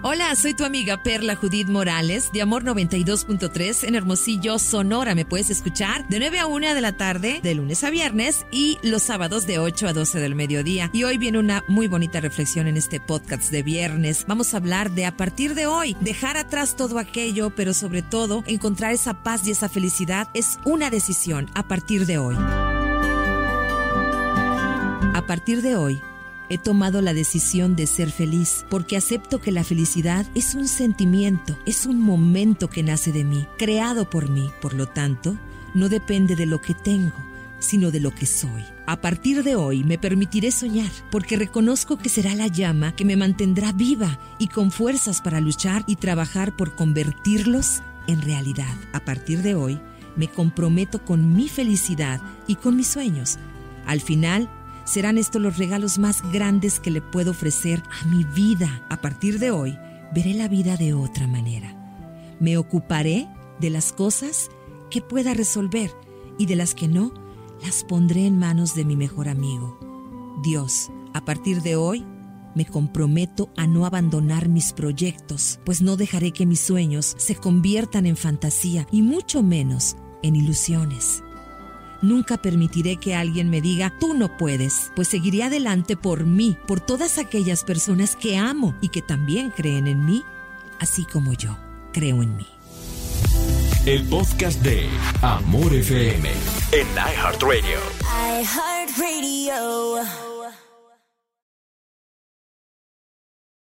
Hola, soy tu amiga Perla Judith Morales de Amor 92.3 en Hermosillo, Sonora. Me puedes escuchar de 9 a 1 de la tarde, de lunes a viernes y los sábados de 8 a 12 del mediodía. Y hoy viene una muy bonita reflexión en este podcast de viernes. Vamos a hablar de a partir de hoy, dejar atrás todo aquello, pero sobre todo encontrar esa paz y esa felicidad es una decisión a partir de hoy. A partir de hoy, He tomado la decisión de ser feliz porque acepto que la felicidad es un sentimiento, es un momento que nace de mí, creado por mí. Por lo tanto, no depende de lo que tengo, sino de lo que soy. A partir de hoy me permitiré soñar porque reconozco que será la llama que me mantendrá viva y con fuerzas para luchar y trabajar por convertirlos en realidad. A partir de hoy me comprometo con mi felicidad y con mis sueños. Al final, serán estos los regalos más grandes que le puedo ofrecer a mi vida. A partir de hoy, veré la vida de otra manera. Me ocuparé de las cosas que pueda resolver y de las que no, las pondré en manos de mi mejor amigo. Dios, a partir de hoy, me comprometo a no abandonar mis proyectos, pues no dejaré que mis sueños se conviertan en fantasía y mucho menos en ilusiones. Nunca permitiré que alguien me diga, tú no puedes, pues seguiré adelante por mí, por todas aquellas personas que amo y que también creen en mí, así como yo creo en mí. El podcast de Amor FM en iHeartRadio. iHeartRadio.